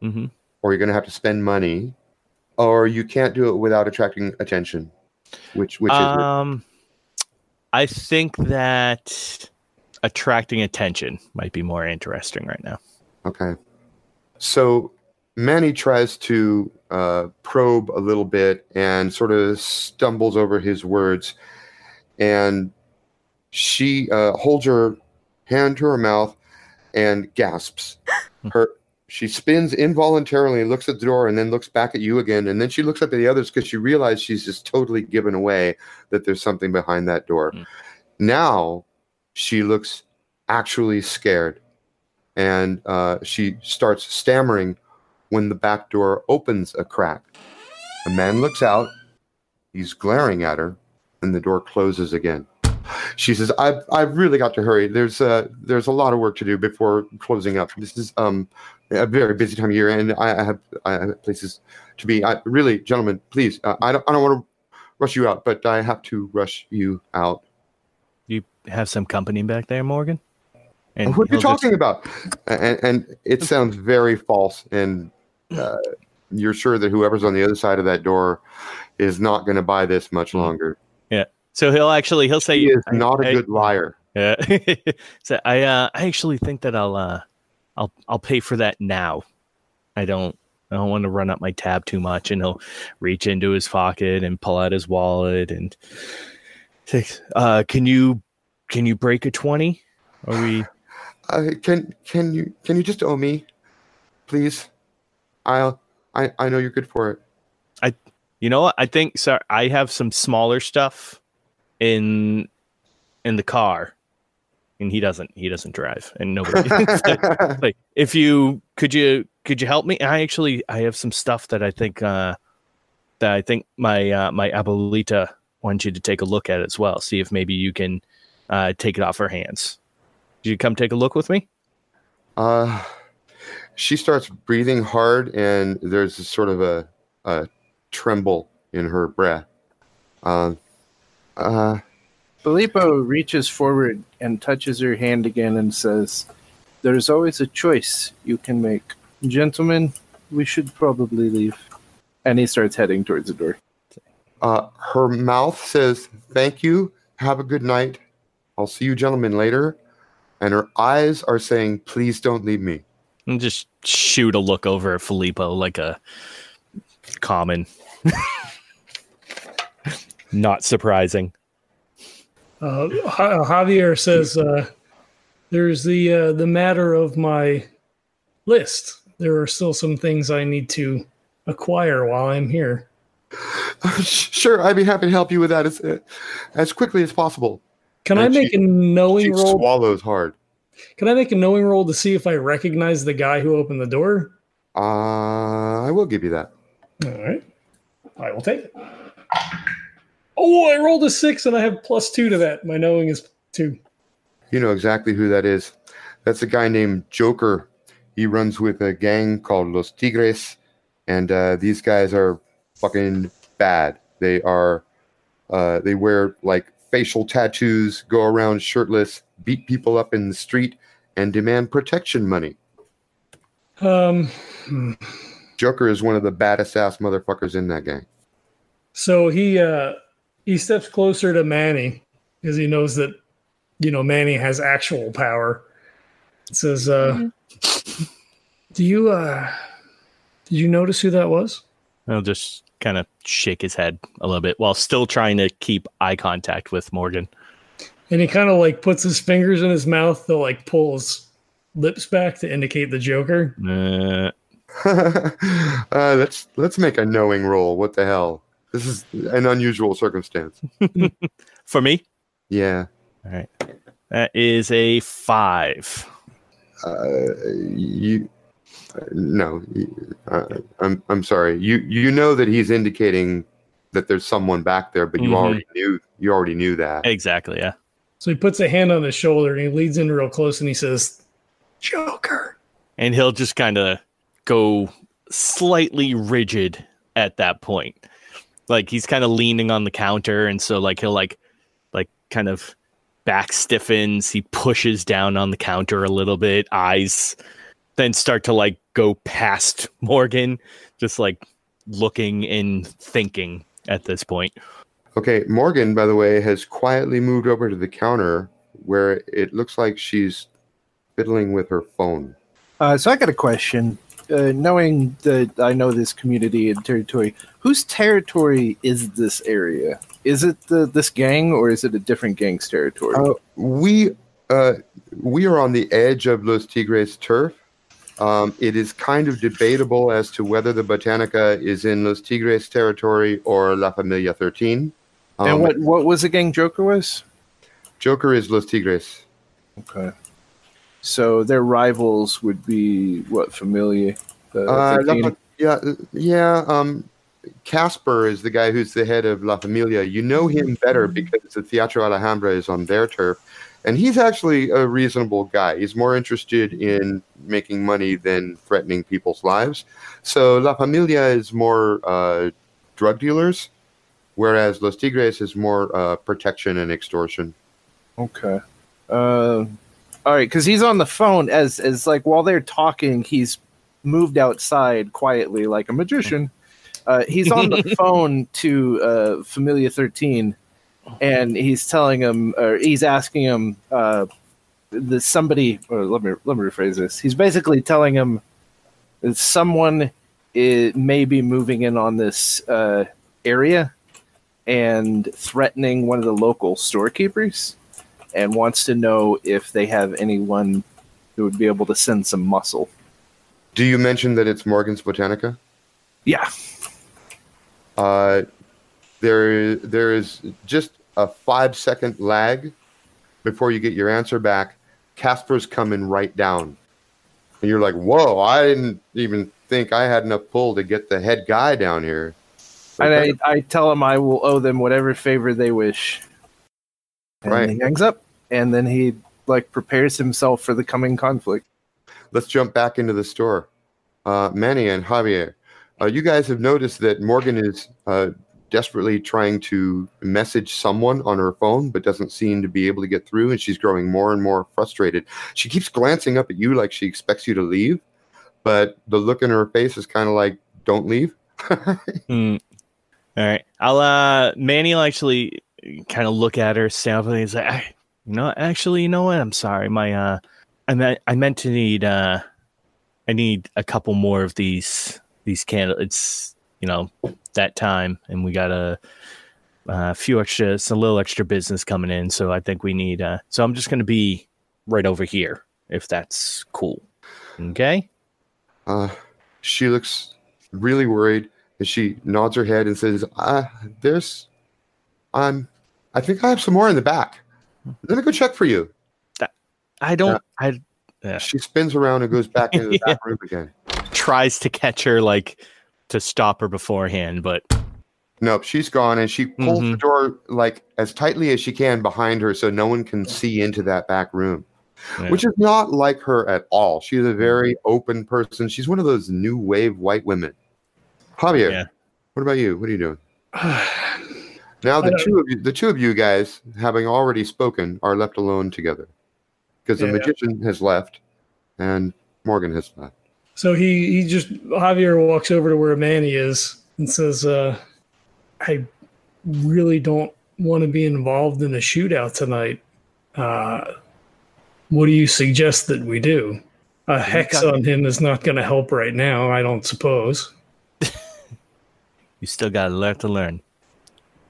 hmm or you're going to have to spend money, or you can't do it without attracting attention. Which which is it? um i think that attracting attention might be more interesting right now Okay. So Manny tries to uh, probe a little bit and sort of stumbles over his words. And she uh, holds her hand to her mouth and gasps. Her she spins involuntarily, looks at the door, and then looks back at you again, and then she looks up at the others because she realizes she's just totally given away that there's something behind that door. Mm. Now she looks actually scared, and uh, she starts stammering when the back door opens a crack. A man looks out. He's glaring at her, and the door closes again. She says, "I've I've really got to hurry. There's uh there's a lot of work to do before closing up. This is um a very busy time of year, and I, I have I have places to be. I really, gentlemen, please. Uh, I don't I don't want to rush you out, but I have to rush you out. You have some company back there, Morgan. And what are you he'll just- talking about? And, and it sounds very false. And uh, you're sure that whoever's on the other side of that door is not going to buy this much longer. Yeah. so he'll actually he'll say He is not a I- good liar. Yeah. so I uh I actually think that I'll uh I'll I'll pay for that now. I don't I don't want to run up my tab too much and he'll reach into his pocket and pull out his wallet and take uh can you can you break a 20? Are we Uh, can can you can you just owe me, please? I'll I I know you're good for it. I you know what? I think sorry I have some smaller stuff in in the car. And he doesn't he doesn't drive and nobody like if you could you could you help me i actually i have some stuff that i think uh that i think my uh my abuelita wants you to take a look at as well see if maybe you can uh take it off her hands Did you come take a look with me Uh, she starts breathing hard, and there's a sort of a, a tremble in her breath. Um, uh, Filippo reaches forward and touches her hand again and says, There's always a choice you can make. Gentlemen, we should probably leave. And he starts heading towards the door. uh, her mouth says, "Thank you. Have a good night. I'll see you, gentlemen, later." And her eyes are saying, "Please don't leave me." And just shoot a look over at filippo like a common not surprising Uh, Javier says uh, there's the uh, the matter of my list. There are still some things I need to acquire while I'm here. sure, I'd be happy to help you with that as uh, as quickly as possible. Can I make she- a knowing She roll? swallows hard. Can I make a knowing roll to see if I recognize the guy who opened the door? Uh, I will give you that. All right, I will take it. Oh, I rolled a six and I have plus two to that. My knowing is two. You know exactly who that is. That's a guy named Joker. He runs with a gang called Los Tigres, and uh, these guys are fucking bad. They are, uh, they wear like facial tattoos, go around shirtless, beat people up in the street, and demand protection money. Um. Joker is one of the baddest ass motherfuckers in that gang. So he uh he steps closer to Manny because he knows that you know Manny has actual power. Says, uh do you uh did you notice who that was? I'll just kind of shake his head a little bit while still trying to keep eye contact with Morgan. And he kind of like puts his fingers in his mouth to like pull his lips back to indicate the Joker. Uh, uh, let's let's make a knowing roll. What the hell? This is an unusual circumstance. for me, Yeah. all right, that is a five. Uh, you no. Uh, I'm I'm sorry. You you know that he's indicating that there's someone back there, but you Mhm. already knew you already knew that. Exactly. Yeah. So he puts a hand on his shoulder and he leads in real close and he says, Joker. and he'll just kind of go slightly rigid at that point. Like he's kind of leaning on the counter and so like he'll like like kind of back stiffens. He pushes down on the counter a little bit. Eyes then start to like go past morgan just like looking and thinking at this point Okay, Morgan, by the way, has quietly moved over to the counter where it looks like she's fiddling with her phone. Uh, so I got a question. uh, knowing that I know this community and territory, whose territory is this area? Is it the this gang or is it a different gang's territory? Uh, we uh, we are on the edge of Los Tigres turf. Um, it is kind of debatable as to whether the Botanica is in Los Tigres territory or La Familia 13. Um, and what what was the gang Joker was? Joker is Los Tigres. Okay. So their rivals would be what Familia? The Uh, La yeah, yeah. Um, Casper is the guy who's the head of La Familia. You know him better because the Teatro Alhambra is on their turf, and he's actually a reasonable guy. He's more interested in making money than threatening people's lives. So La Familia is more uh, drug dealers, whereas Los Tigres is more uh, protection and extortion. Okay. Uh, all right, because he's on the phone as as like while they're talking, he's moved outside quietly like a magician. Uh, he's on the phone to uh, Familia Thirteen, and he's telling him, or he's asking him, uh, that somebody. Or let me let me rephrase this. He's basically telling him that someone is, may be moving in on this uh, area and threatening one of the local storekeepers and wants to know if they have anyone who would be able to send some muscle. Do you mention that it's Morgan's Botanica? Yeah. Uh, there, there is just a five second lag before you get your answer back. Casper's coming right down, and you're like, "Whoa! I didn't even think I had enough pull to get the head guy down here." And I, I tell him I will owe them whatever favor they wish. And Right. he hangs up, and then he like prepares himself for the coming conflict. Let's jump back into the store. Uh, Manny and Javier, uh, you guys have noticed that Morgan is uh, desperately trying to message someone on her phone, but doesn't seem to be able to get through, and she's growing more and more frustrated. She keeps glancing up at you like she expects you to leave, but the look in her face is kind of like, "Don't leave." Hmm. All right. I'll uh Manny will actually kind of look at her, stand and he's like, "I- you know, actually, you know what? I'm sorry. My uh I meant I meant to need uh I need a couple more of these these candles. It's you know that time and we got a a few extra it's a little extra business coming in, so I think we need uh so I'm just gonna be right over here if that's cool. Okay? Uh, she looks really worried, and she nods her head and says, uh, "There's, I'm, I think I have some more in the back. Let me go check for you." I don't I Yeah. She spins around and goes back into the Yeah. back room again. tries to catch her like to stop her beforehand, but Nope, she's gone, and she pulls the Mhm. door like as tightly as she can behind her, so no one can see into that back room. yeah. Which is not like her at all. She's a very open person. She's one of those new wave white women. Javier, Yeah. what about you? What are you doing? Now the two of you, the two of you guys, having already spoken, are left alone together because the Yeah. magician has left and Morgan has left. So he he just Javier walks over to where Manny is and says, uh, "I really don't want to be involved in a shootout tonight. Uh, what do you suggest that we do? A hex on him is not going to help right now. I don't suppose. You still got a lot to learn.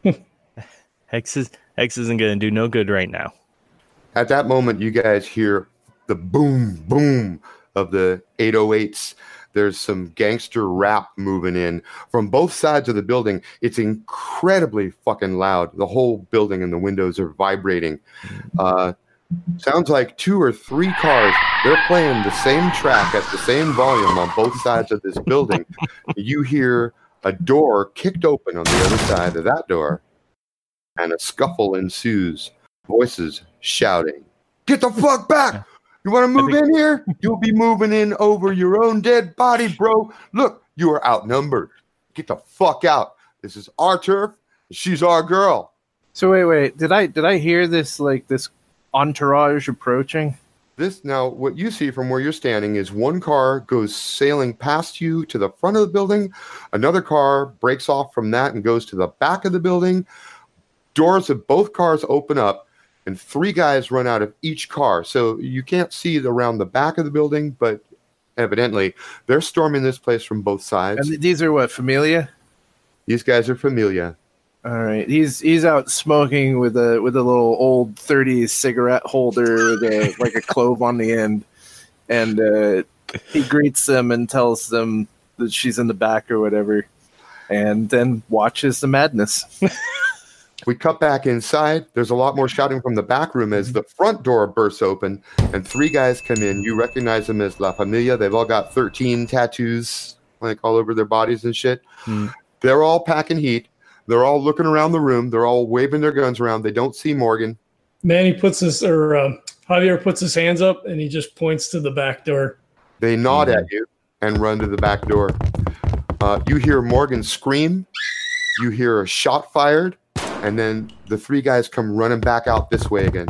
Hex is Hex isn't gonna do no good right now. At that moment, you guys hear the boom, boom of the 808s. There's some gangster rap moving in from both sides of the building. It's incredibly fucking loud. The whole building and the windows are vibrating. Uh, sounds like two or three cars. They're playing the same track at the same volume on both sides of this building. you hear a door kicked open on the other side of that door, and a scuffle ensues. Voices shouting, Get the fuck back! You want to move in here? You'll be moving in over your own dead body, bro. Look, you are outnumbered. Get the fuck out. This is our turf. She's our girl. So wait, wait. Did I did I hear this like this entourage approaching? This now, what you see from where you're standing is one car goes sailing past you to the front of the building. Another car breaks off from that and goes to the back of the building. Doors of both cars open up, and three guys run out of each car. So you can't see the- around the back of the building, but evidently. They're storming this place from both sides. And these are what familia. These guys are familia. All right, he's he's out smoking with a with a little old '30s cigarette holder with a like a clove on the end, and uh, he greets them and tells them that she's in the back or whatever, and then watches the madness. We cut back inside. There's a lot more shouting from the back room as the front door bursts open and three guys come in. You recognize them as La Familia. They've all got 13 tattoos like all over their bodies and shit. Hmm. They're all packing heat. They're all looking around the room. They're all waving their guns around. They don't see Morgan. Manny puts his or uh, Javier puts his hands up and he just points to the back door. They nod at you and run to the back door. Uh, you hear Morgan scream. You hear a shot fired, and then the three guys come running back out this way again.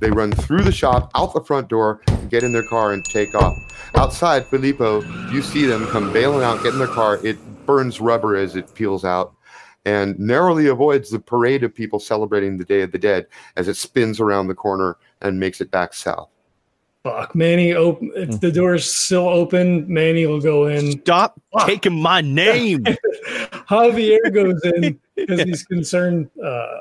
They run through the shop, out the front door, get in their car, and take off. Outside, Filippo, you see them come bailing out, get in their car. It burns rubber as it peels out and narrowly avoids the parade of people celebrating the Day of the Dead as it spins around the corner and makes it back south. Fuck, Manny. Open if the door's still open, Manny will go in. Stop taking my name. Javier goes in because he's concerned uh,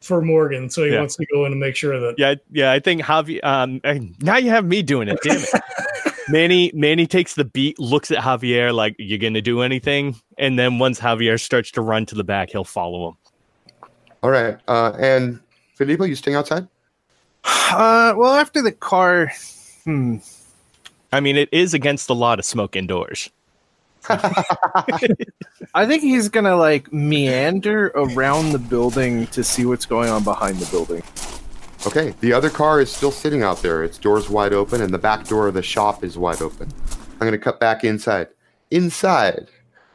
for Morgan, so he Yeah. wants to go in and make sure that yeah, yeah. I think Javi. Um, now you have me doing it. Damn it. Manny, Manny takes the beat, looks at Javier like, "You're gonna do anything?" And then once Javier starts to run to the back, he'll follow him. All right. Uh, and Filippo, you staying outside? Uh, well, after the car, hmm, I mean, it is against the law to smoke indoors. I think he's gonna like meander around the building to see what's going on behind the building. Okay, the other car is still sitting out there. Its door's wide open, and the back door of the shop is wide open. I'm going to cut back inside. Inside,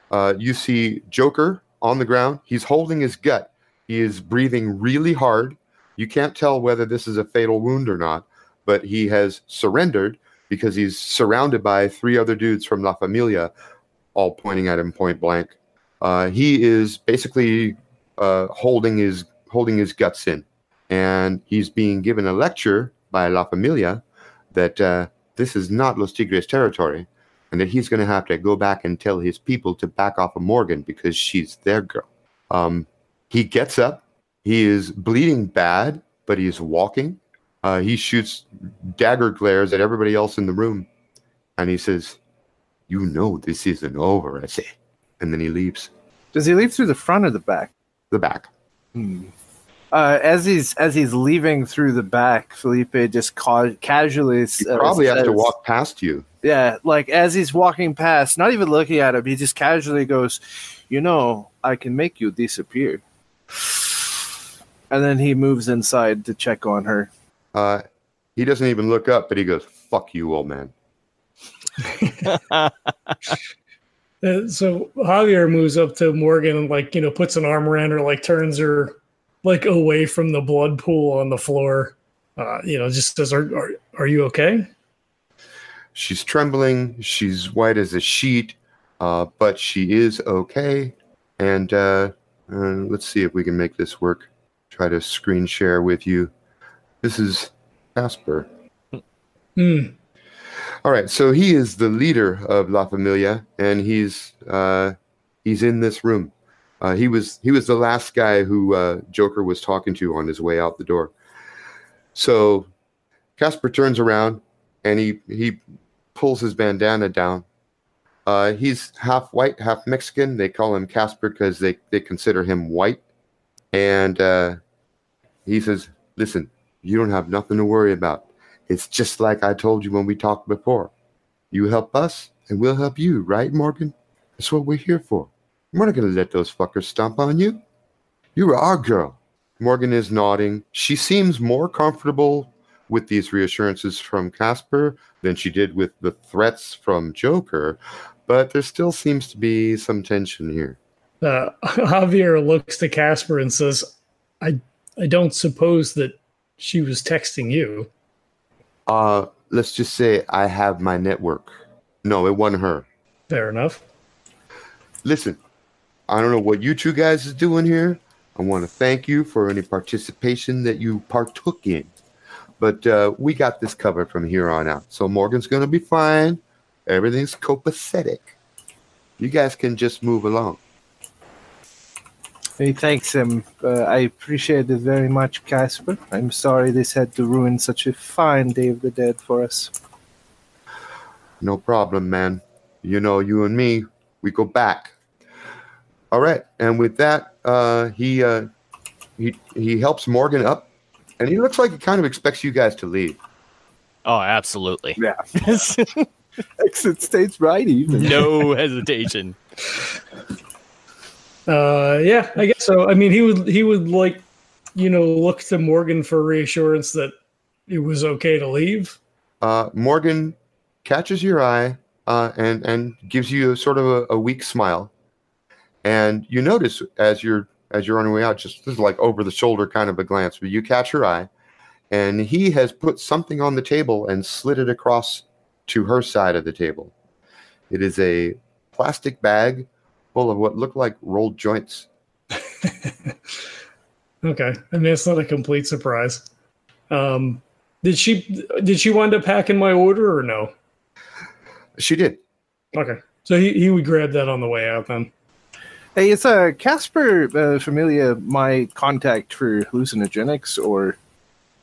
uh, you see Joker on the ground. He's holding his gut. He is breathing really hard. You can't tell whether this is a fatal wound or not, but he has surrendered because he's surrounded by three other dudes from La Familia, all pointing at him point blank. Uh, he is basically uh, holding his holding his guts in and he's being given a lecture by La Familia that uh, this is not Los Tigres territory, and that he's going to have to go back and tell his people to back off of Morgan because she's their girl. Um, he gets up. He is bleeding bad, but he is walking. Uh, he shoots dagger glares at everybody else in the room, and he says, "You know this isn't over," I say, and then he leaves Does he leave through the front or the back? the back. Hmm. Uh, as he's as he's leaving through the back, Felipe just ca- casually He probably has to walk past you. Yeah, like as he's walking past, not even looking at him, he just casually goes, "You know, I can make you disappear." And then he moves inside to check on her. Uh, he doesn't even look up, but he goes, "Fuck you, old man." Uh, so Javier moves up to Morgan and like you know puts an arm around her, like turns her like away from the blood pool on the floor. Uh, you know, just says, "Are are, are you okay?" She's trembling. She's white as a sheet, uh, but she is okay. And uh, uh, let's see if we can make this work. Try to screen share with you. This is Casper. Hmm. All right, so he is the leader of La Familia, and he's uh, he's in this room. Uh, he was he was the last guy who uh, Joker was talking to on his way out the door. So Casper turns around and he he pulls his bandana down. Uh, he's half white, half Mexican. They call him Casper because they they consider him white. And uh, he says, "Listen, you don't have nothing to worry about. It's just like I told you when we talked before. You help us, and we'll help you, right, Morgan? That's what we're here for. We're not going to let those fuckers stomp on you. You're our girl. Morgan is nodding. She seems more comfortable with these reassurances from Casper than she did with the threats from Joker, but there still seems to be some tension here. Uh, Javier looks to Casper and says, "I I don't suppose that she was texting you." Uh, let's just say I have my network. No, it wasn't her. Fair enough. Listen, I don't know what you two guys is doing here. I want to thank you for any participation that you partook in. But uh, we got this covered from here on out. So Morgan's going to be fine. Everything's copacetic. You guys can just move along. He thanks him. Uh, I appreciate it very much, Casper. I'm sorry this had to ruin such a fine Day of the Dead for us. No problem, man. You know, you and me, we go back. All right, and with that, uh, he uh, he he helps Morgan up, and he looks like he kind of expects you guys to leave. Oh, absolutely. Yeah. Exit states right even. No hesitation. Uh, yeah, I guess so. I mean, he would he would like, you know, look to Morgan for reassurance that it was okay to leave. Uh, Morgan catches your eye uh, and and gives you a sort of a, a weak smile, and you notice as you're as you're on your way out, just this is like over the shoulder kind of a glance, but you catch her eye, and he has put something on the table and slid it across to her side of the table. It is a plastic bag full of what look like rolled joints. Okay, I mean it's not a complete surprise. Um, did she did she wind up packing my order or no? She did. Okay, so he, he would grab that on the way out then. Hey, is uh, Casper uh, Familia my contact for hallucinogenics, or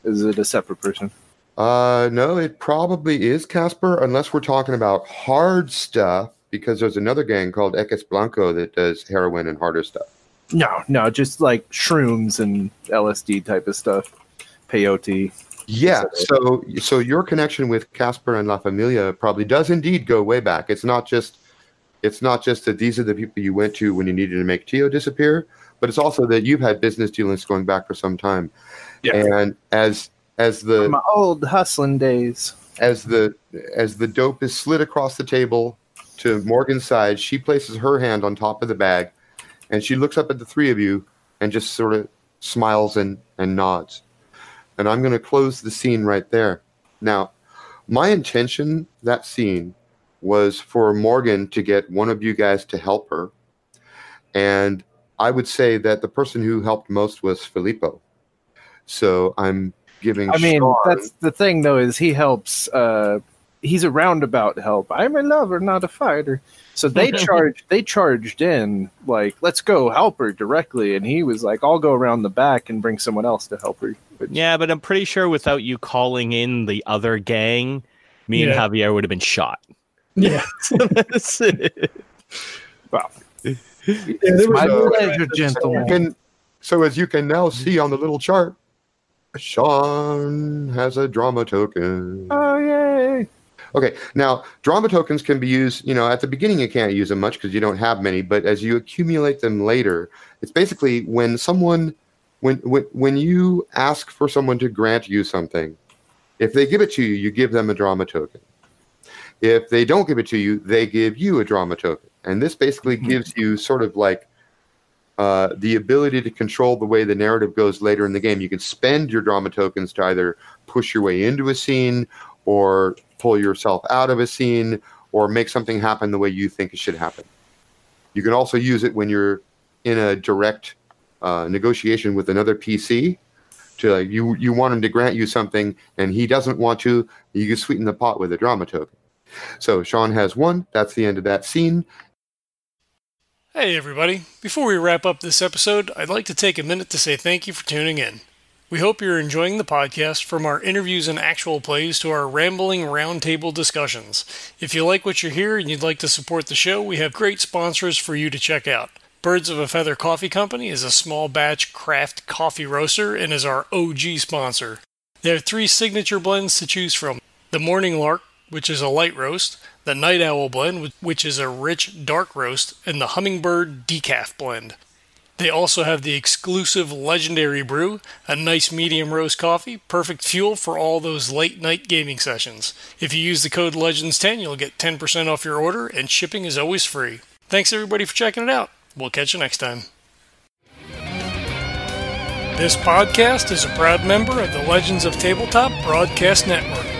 is it a separate person? Uh, no, it probably is Casper, unless we're talking about hard stuff, because there's another gang called Eques Blanco that does heroin and harder stuff. No, no, just like shrooms and LSD type of stuff. Peyote. Yeah, so so your connection with Casper and La Familia probably does indeed go way back. It's not just it's not just that these are the people you went to when you needed to make Tio disappear, but it's also that you've had business dealings going back for some time. Yeah. And as as the My old hustling days. as the as the dope is slid across the table to Morgan's side, she places her hand on top of the bag, and she looks up at the three of you and just sort of smiles and and nods. And I'm going to close the scene right there. Now, my intention that scene was for Morgan to get one of you guys to help her, and I would say that the person who helped most was Filippo. So I'm giving. I mean, Sean- that's the thing, though, is he helps. Uh, he's a roundabout help. I'm a lover, not a fighter. So they charged. They charged in like, let's go help her directly, and he was like, I'll go around the back and bring someone else to help her. Which, Yeah, but I'm pretty sure without you calling in the other gang, me Yeah. and Javier would have been shot. Yeah, Wow. yeah there My was- pleasure, gentlemen. And so, as you can now see on the little chart, Sean has a drama token. Oh yay! Okay, now drama tokens can be used. You know, at the beginning you can't use them much because you don't have many. But as you accumulate them later, it's basically when someone, when when when you ask for someone to grant you something, if they give it to you, you give them a drama token. If they don't give it to you, they give you a drama token, and this basically gives you sort of like uh, the ability to control the way the narrative goes later in the game. You can spend your drama tokens to either push your way into a scene or pull yourself out of a scene or make something happen the way you think it should happen. You can also use it when you're in a direct uh, negotiation with another PC. To like, you, you want him to grant you something and he doesn't want to. You can sweeten the pot with a drama token. So Sean has one. That's the end of that scene. Hey, everybody. Before we wrap up this episode, I'd like to take a minute to say thank you for tuning in. We hope you're enjoying the podcast from our interviews and actual plays to our rambling roundtable discussions. If you like what you hear and you'd like to support the show, we have great sponsors for you to check out. Birds of a Feather Coffee Company is a small batch craft coffee roaster and is our OG sponsor. They have three signature blends to choose from the Morning Lark, which is a light roast, the Night Owl blend, which is a rich dark roast, and the Hummingbird Decaf blend. They also have the exclusive Legendary Brew, a nice medium roast coffee, perfect fuel for all those late night gaming sessions. If you use the code LEGENDS10, you'll get 10% off your order, and shipping is always free. Thanks everybody for checking it out. We'll catch you next time. This podcast is a proud member of the Legends of Tabletop Broadcast Network.